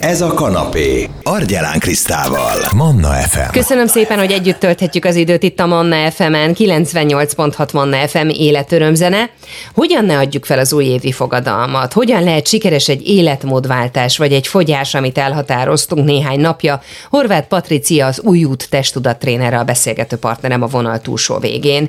Ez a kanapé. Argyelán Krisztával. Manna FM. Köszönöm szépen, hogy együtt tölthetjük az időt itt a Manna FM-en. 98.6 Manna FM életörömzene. Hogyan ne adjuk fel az újévi fogadalmat? Hogyan lehet sikeres egy életmódváltás, vagy egy fogyás, amit elhatároztunk néhány napja? Horváth Patricia, az új út testtudattrénere, a beszélgető partnerem a vonal túlsó végén.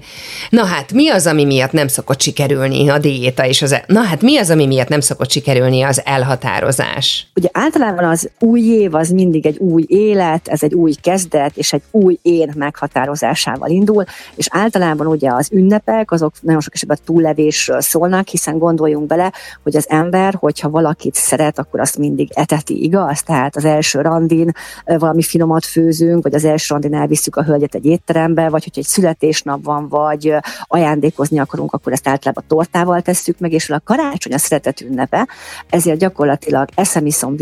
Na hát, mi az, ami miatt nem szokott sikerülni a diéta és az... Na hát, mi az, ami miatt nem szokott sikerülni az elhatározás? Ugye általában az új év az mindig egy új élet, ez egy új kezdet, és egy új én meghatározásával indul, és általában ugye az ünnepek, azok nagyon sok esetben túllevésről szólnak, hiszen gondoljunk bele, hogy az ember, hogyha valakit szeret, akkor azt mindig eteti, igaz? Tehát az első randin valami finomat főzünk, vagy az első randin elviszük a hölgyet egy étterembe, vagy hogy egy születésnap van, vagy ajándékozni akarunk, akkor ezt általában tortával tesszük meg, és a karácsony a szeretet ünnepe, ezért gyakorlatilag eszem, iszom,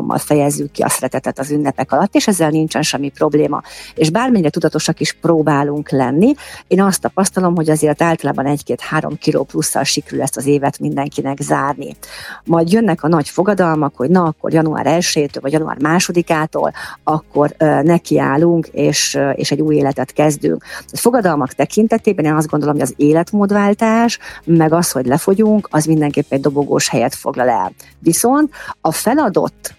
dánommal fejezzük ki a szeretetet az ünnepek alatt, és ezzel nincsen semmi probléma. És bármennyire tudatosak is próbálunk lenni, én azt tapasztalom, hogy azért általában egy-két-három kiló plusszal sikerül ezt az évet mindenkinek zárni. Majd jönnek a nagy fogadalmak, hogy na, akkor január 1 vagy január 2-ától, akkor uh, nekiállunk, és, uh, és egy új életet kezdünk. A fogadalmak tekintetében én azt gondolom, hogy az életmódváltás, meg az, hogy lefogyunk, az mindenképpen egy dobogós helyet foglal el. Viszont a feladott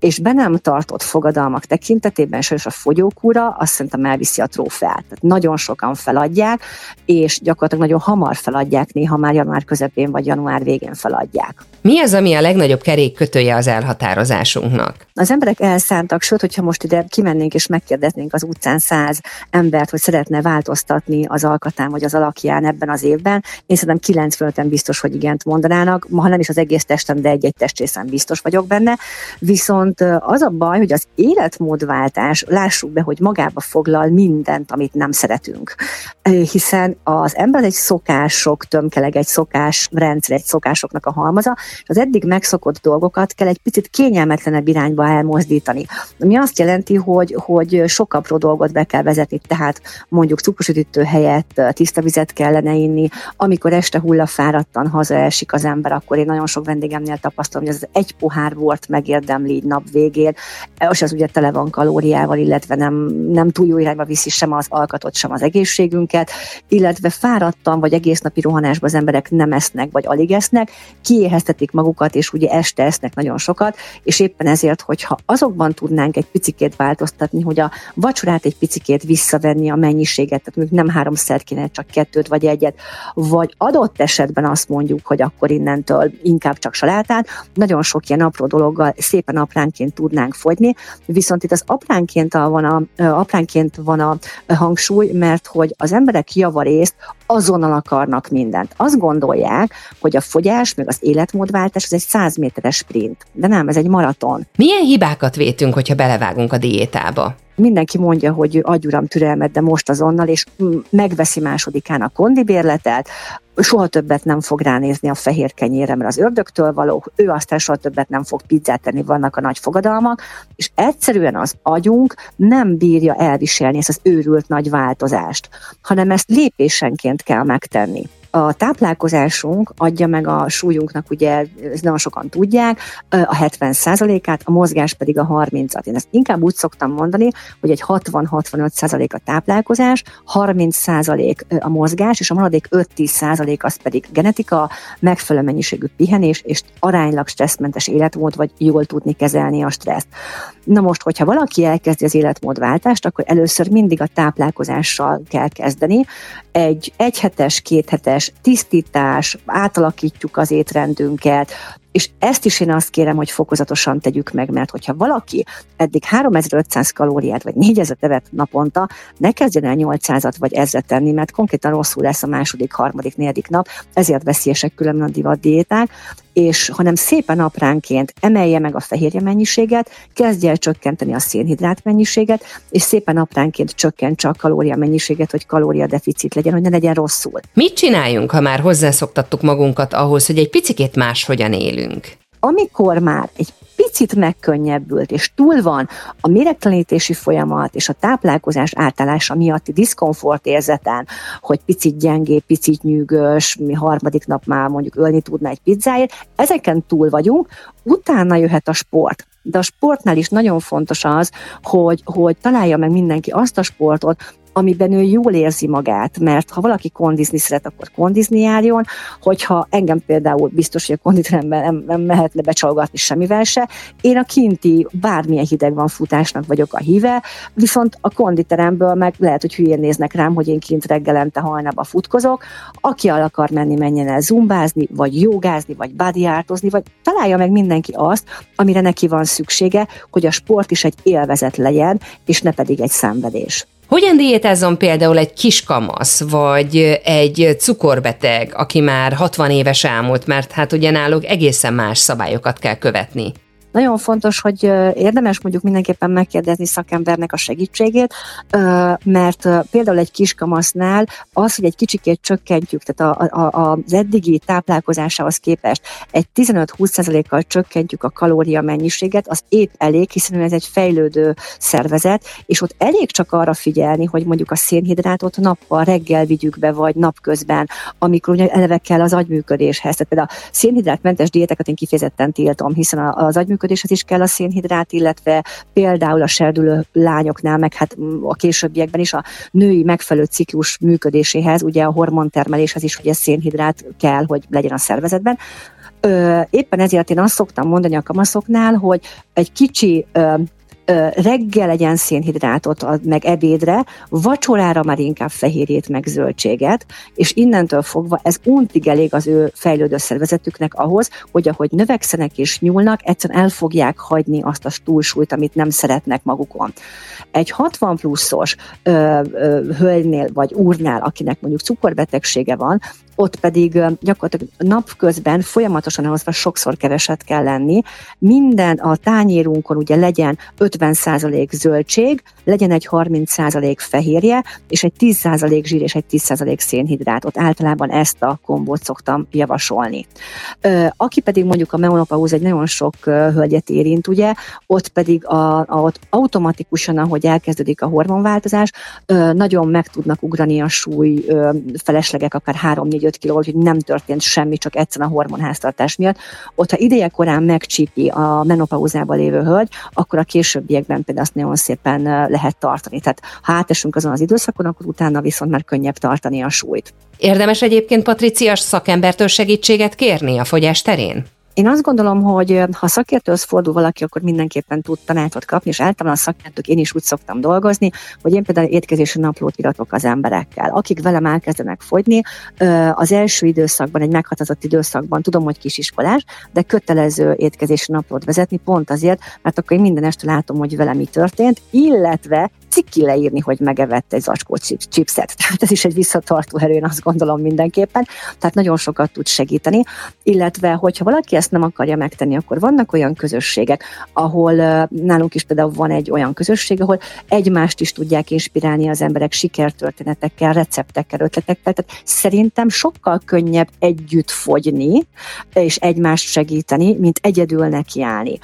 és be nem tartott fogadalmak tekintetében sajnos a fogyókúra azt szerintem elviszi a trófeát. Tehát nagyon sokan feladják, és gyakorlatilag nagyon hamar feladják, néha már január közepén vagy január végén feladják. Mi az, ami a legnagyobb kerék kötője az elhatározásunknak? Az emberek elszántak, sőt, hogyha most ide kimennénk és megkérdeznénk az utcán száz embert, hogy szeretne változtatni az alkatán vagy az alakján ebben az évben, én szerintem 95 biztos, hogy igent mondanának, ha nem is az egész testem, de egy-egy testrészen biztos vagyok benne. Viszont az a baj, hogy az életmódváltás, lássuk be, hogy magába foglal mindent, amit nem szeretünk. Hiszen az ember egy szokások tömkeleg, egy szokás rendszer, egy szokásoknak a halmaza, és az eddig megszokott dolgokat kell egy picit kényelmetlenebb irányba elmozdítani. Ami azt jelenti, hogy, hogy sok apró dolgot be kell vezetni, tehát mondjuk cukrosütítő helyett tiszta vizet kellene inni, amikor este hullafáradtan hazaesik az ember, akkor én nagyon sok vendégemnél tapasztalom, hogy az egy pohár volt megérdemli így nap végén, és az ugye tele van kalóriával, illetve nem, nem túl jó irányba viszi sem az alkatot, sem az egészségünket, illetve fáradtan vagy egész napi rohanásban az emberek nem esznek, vagy alig esznek, kiéheztetik magukat, és ugye este esznek nagyon sokat, és éppen ezért, hogyha azokban tudnánk egy picikét változtatni, hogy a vacsorát egy picikét visszavenni a mennyiséget, tehát mondjuk nem háromszer kéne, csak kettőt vagy egyet, vagy adott esetben azt mondjuk, hogy akkor innentől inkább csak salátát, nagyon sok ilyen apró dologgal szépen apránként tudnánk fogyni, viszont itt az apránként van a, apránként van a hangsúly, mert hogy az emberek javarészt azonnal akarnak mindent. Azt gondolják, hogy a fogyás, meg az életmódváltás az egy 100 méteres sprint, de nem, ez egy maraton. Milyen hibákat vétünk, hogyha belevágunk a diétába? mindenki mondja, hogy adjuram türelmet, de most azonnal, és megveszi másodikán a kondibérletet, soha többet nem fog ránézni a fehér kenyérre, mert az ördögtől való, ő aztán soha többet nem fog pizzát tenni, vannak a nagy fogadalmak, és egyszerűen az agyunk nem bírja elviselni ezt az őrült nagy változást, hanem ezt lépésenként kell megtenni. A táplálkozásunk adja meg a súlyunknak, ugye ezt nagyon sokan tudják, a 70%-át, a mozgás pedig a 30-at. Én ezt inkább úgy szoktam mondani, hogy egy 60-65% a táplálkozás, 30% a mozgás, és a maradék 5-10% az pedig genetika, megfelelő mennyiségű pihenés, és aránylag stresszmentes életmód, vagy jól tudni kezelni a stresszt. Na most, hogyha valaki elkezdi az életmódváltást, akkor először mindig a táplálkozással kell kezdeni. Egy egyhetes, kéthetes tisztítás, átalakítjuk az étrendünket, és ezt is én azt kérem, hogy fokozatosan tegyük meg, mert hogyha valaki eddig 3500 kalóriát vagy 4000 tevet naponta, ne kezdjen el 800-at vagy 1000 tenni, mert konkrétan rosszul lesz a második, harmadik, negyedik nap, ezért veszélyesek különben a divat diéták, és hanem szépen apránként emelje meg a fehérje mennyiséget, kezdje el csökkenteni a szénhidrát mennyiséget, és szépen apránként csökkentse a kalória mennyiséget, hogy kalória deficit legyen, hogy ne legyen rosszul. Mit csináljunk, ha már hozzászoktattuk magunkat ahhoz, hogy egy picikét máshogyan élünk? Amikor már egy picit megkönnyebbült, és túl van a méregtelenítési folyamat és a táplálkozás átállása miatti diszkomfort érzeten, hogy picit gyengé, picit nyűgös, mi harmadik nap már mondjuk ölni tudna egy pizzáért, ezeken túl vagyunk, utána jöhet a sport. De a sportnál is nagyon fontos az, hogy, hogy találja meg mindenki azt a sportot, amiben ő jól érzi magát, mert ha valaki kondizni szeret, akkor kondizni járjon, hogyha engem például biztos, hogy a konditeremben nem, nem mehet le becsalgatni semmivel se, én a kinti bármilyen hideg van futásnak vagyok a híve, viszont a konditeremből meg lehet, hogy hülyén néznek rám, hogy én kint reggelente hajnaba futkozok, aki el akar menni, menjen el zumbázni, vagy jogázni, vagy bodyartozni, vagy találja meg mindenki azt, amire neki van szüksége, hogy a sport is egy élvezet legyen, és ne pedig egy szenvedés. Hogyan diétázzon például egy kiskamasz, vagy egy cukorbeteg, aki már 60 éves elmúlt, mert hát ugye náluk egészen más szabályokat kell követni? Nagyon fontos, hogy érdemes mondjuk mindenképpen megkérdezni szakembernek a segítségét, mert például egy kiskamasznál az, hogy egy kicsikét csökkentjük, tehát a, a, az eddigi táplálkozásához képest egy 15-20%-kal csökkentjük a kalória mennyiséget, az épp elég, hiszen ez egy fejlődő szervezet, és ott elég csak arra figyelni, hogy mondjuk a szénhidrátot nappal reggel vigyük be, vagy napközben, amikor ugye eleve kell az agyműködéshez. Tehát például a szénhidrátmentes diéteket én kifejezetten tiltom, hiszen az agyműködés működéshez is kell a szénhidrát, illetve például a serdülő lányoknál, meg hát a későbbiekben is a női megfelelő ciklus működéséhez, ugye a hormontermeléshez is ugye szénhidrát kell, hogy legyen a szervezetben. Éppen ezért én azt szoktam mondani a kamaszoknál, hogy egy kicsi reggel legyen szénhidrátot ad meg ebédre, vacsorára már inkább fehérjét meg zöldséget, és innentől fogva ez untig elég az ő fejlődő szervezetüknek ahhoz, hogy ahogy növekszenek és nyúlnak, egyszerűen el fogják hagyni azt a túlsúlyt, amit nem szeretnek magukon. Egy 60 pluszos ö, ö, hölgynél vagy úrnál, akinek mondjuk cukorbetegsége van, ott pedig gyakorlatilag napközben folyamatosan ahhoz sokszor keveset kell lenni. Minden a tányérunkon ugye legyen 50% zöldség, legyen egy 30% fehérje, és egy 10% zsír és egy 10% szénhidrátot. Általában ezt a kombót szoktam javasolni. Aki pedig mondjuk a menopausz egy nagyon sok hölgyet érint, ugye, ott pedig a, a, ott automatikusan, ahogy elkezdődik a hormonváltozás, nagyon meg tudnak ugrani a súly feleslegek, akár 3-4 5 kiló, hogy nem történt semmi, csak egyszerűen a hormonháztartás miatt. Ott, ha ideje korán megcsípi a menopauzában lévő hölgy, akkor a későbbiekben például azt nagyon szépen lehet tartani. Tehát ha átesünk azon az időszakon, akkor utána viszont már könnyebb tartani a súlyt. Érdemes egyébként Patricias szakembertől segítséget kérni a fogyás terén? Én azt gondolom, hogy ha szakértőhöz fordul valaki, akkor mindenképpen tud tanácsot kapni, és általában a szakértők én is úgy szoktam dolgozni, hogy én például étkezési naplót iratok az emberekkel. Akik velem elkezdenek fogyni, az első időszakban, egy meghatározott időszakban, tudom, hogy kisiskolás, de kötelező étkezési naplót vezetni pont azért, mert akkor én minden este látom, hogy vele mi történt, illetve cikki leírni, hogy megevett egy zacskó chipset. Tehát ez is egy visszatartó erő, én azt gondolom mindenképpen. Tehát nagyon sokat tud segíteni. Illetve, hogyha valaki ezt nem akarja megtenni, akkor vannak olyan közösségek, ahol nálunk is például van egy olyan közösség, ahol egymást is tudják inspirálni az emberek sikertörténetekkel, receptekkel, ötletekkel. Tehát szerintem sokkal könnyebb együtt fogyni, és egymást segíteni, mint egyedül nekiállni.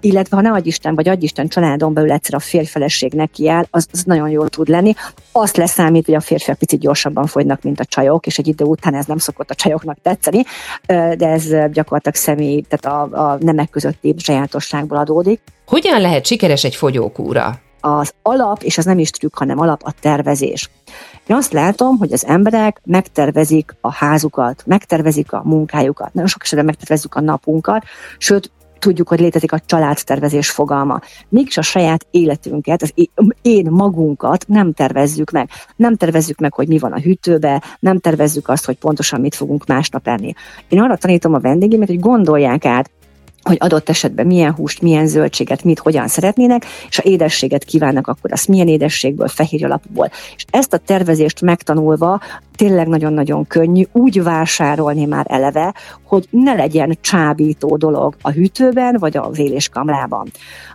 Illetve, ha ne adj Isten, vagy adj Isten családon belül egyszer a férjfeleség neki jel, az, az nagyon jól tud lenni. Azt leszámít, hogy a férfiak picit gyorsabban fogynak, mint a csajok, és egy idő után ez nem szokott a csajoknak tetszeni, de ez gyakorlatilag személy, tehát a, a nemek közötti sajátosságból adódik. Hogyan lehet sikeres egy fogyókúra? Az alap, és ez nem is trükk, hanem alap a tervezés. Én azt látom, hogy az emberek megtervezik a házukat, megtervezik a munkájukat, nagyon sok esetben megtervezzük a napunkat, sőt, tudjuk, hogy létezik a családtervezés fogalma. Mégis a saját életünket, az én magunkat nem tervezzük meg. Nem tervezzük meg, hogy mi van a hűtőbe, nem tervezzük azt, hogy pontosan mit fogunk másnap enni. Én arra tanítom a vendégémet, hogy gondolják át, hogy adott esetben milyen húst, milyen zöldséget, mit, hogyan szeretnének, és ha édességet kívánnak, akkor azt milyen édességből, fehérje alapból. És ezt a tervezést megtanulva tényleg nagyon-nagyon könnyű úgy vásárolni már eleve, hogy ne legyen csábító dolog a hűtőben vagy az éléskamlában.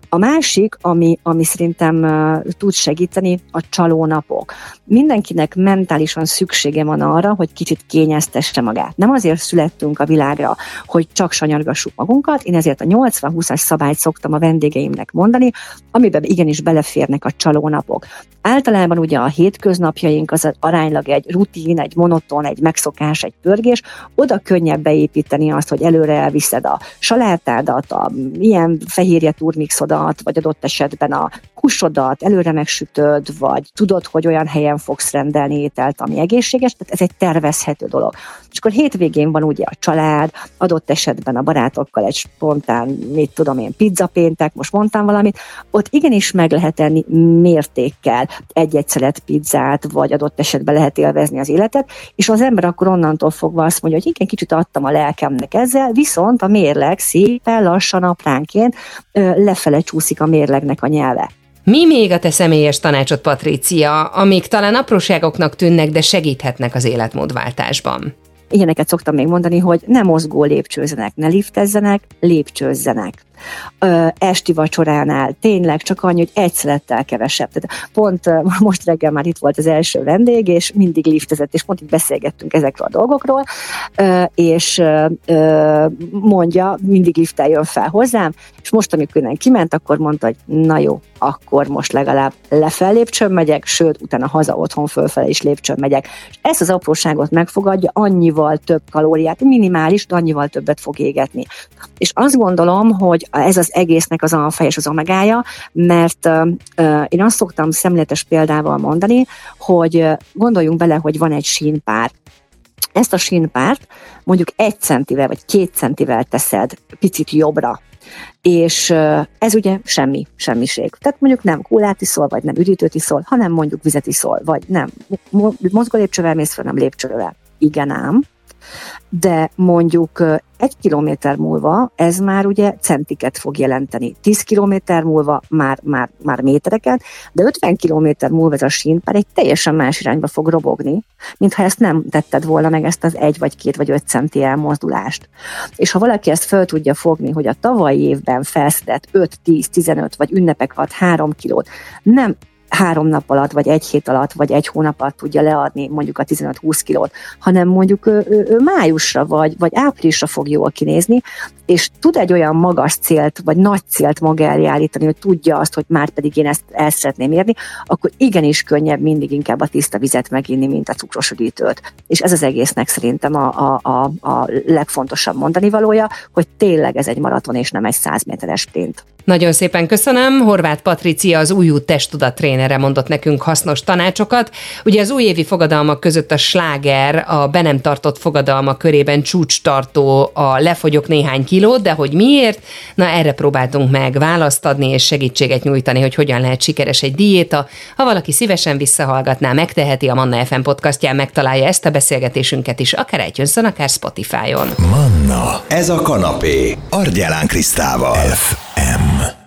A másik, ami, ami szerintem uh, tud segíteni, a csalónapok. Mindenkinek mentálisan szüksége van arra, hogy kicsit kényeztesse magát. Nem azért születtünk a világra, hogy csak sanyargassuk magunkat, én ezért a 80-20-as szabályt szoktam a vendégeimnek mondani, amiben igenis beleférnek a csalónapok. Általában ugye a hétköznapjaink az aránylag egy rutin, rutin, egy monoton, egy megszokás, egy pörgés, oda könnyebb beépíteni azt, hogy előre elviszed a salátádat, a ilyen fehérje turmixodat, vagy adott esetben a húsodat, előre megsütöd, vagy tudod, hogy olyan helyen fogsz rendelni ételt, ami egészséges, tehát ez egy tervezhető dolog. És akkor hétvégén van ugye a család, adott esetben a barátokkal egy spontán, mit tudom én, pizzapéntek, most mondtam valamit, ott igenis meg lehet enni mértékkel egy-egy szelet pizzát, vagy adott esetben lehet élvezni az életet, és az ember akkor onnantól fogva azt mondja, hogy igen, kicsit adtam a lelkemnek ezzel, viszont a mérleg szépen lassan apránként lefele csúszik a mérlegnek a nyelve. Mi még a te személyes tanácsod, Patrícia, amik talán apróságoknak tűnnek, de segíthetnek az életmódváltásban? Ilyeneket szoktam még mondani, hogy ne mozgó lépcsőzenek, ne liftezzenek, lépcsőzzenek ö, esti vacsoránál tényleg csak annyi, hogy egy szelettel kevesebb. Tehát pont most reggel már itt volt az első vendég, és mindig liftezett, és pont itt beszélgettünk ezekről a dolgokról, ö, és ö, mondja, mindig liftel jön fel hozzám, és most, amikor nem kiment, akkor mondta, hogy na jó, akkor most legalább lefel lépcsőn megyek, sőt, utána haza otthon fölfelé is lépcsőn megyek. És ezt az apróságot megfogadja, annyival több kalóriát, minimális, de annyival többet fog égetni. És azt gondolom, hogy ez az egésznek az alfa és az omegája, mert uh, én azt szoktam szemléletes példával mondani, hogy gondoljunk bele, hogy van egy sínpár, ezt a sínpárt mondjuk egy centivel vagy két centivel teszed picit jobbra, és ez ugye semmi, semmiség. Tehát mondjuk nem kólát iszol, vagy nem üdítőt iszol, hanem mondjuk vizet iszol, vagy nem mozgó lépcsővel mész fel, nem lépcsővel. Igen ám, de mondjuk egy kilométer múlva ez már ugye centiket fog jelenteni. 10 kilométer múlva már, már, már métereket, de 50 kilométer múlva ez a sínpár egy teljesen más irányba fog robogni, mintha ezt nem tetted volna meg ezt az egy vagy két vagy öt centi elmozdulást. És ha valaki ezt föl tudja fogni, hogy a tavalyi évben felszedett 5, 10, 15 vagy ünnepek alatt 3 kilót nem három nap alatt, vagy egy hét alatt, vagy egy hónap alatt tudja leadni mondjuk a 15-20 kilót, hanem mondjuk ő, ő, ő májusra, vagy, vagy áprilisra fog jól kinézni, és tud egy olyan magas célt, vagy nagy célt maga elé állítani, hogy tudja azt, hogy már pedig én ezt el szeretném érni, akkor igenis könnyebb mindig inkább a tiszta vizet meginni, mint a cukros üdítőt. És ez az egésznek szerintem a, a, a, a legfontosabb mondani valója, hogy tényleg ez egy maraton, és nem egy 100 méteres sprint. Nagyon szépen köszönöm. Horváth Patricia az új testtudat trénere mondott nekünk hasznos tanácsokat. Ugye az újévi fogadalmak között a sláger a be nem tartott fogadalmak körében csúcs tartó a lefogyok néhány kilót, de hogy miért? Na erre próbáltunk meg választ adni és segítséget nyújtani, hogy hogyan lehet sikeres egy diéta. Ha valaki szívesen visszahallgatná, megteheti a Manna FM podcastján, megtalálja ezt a beszélgetésünket is, akár iTunes-on, akár Spotify-on. Manna, ez a kanapé, Argyelán Krisztával. FM.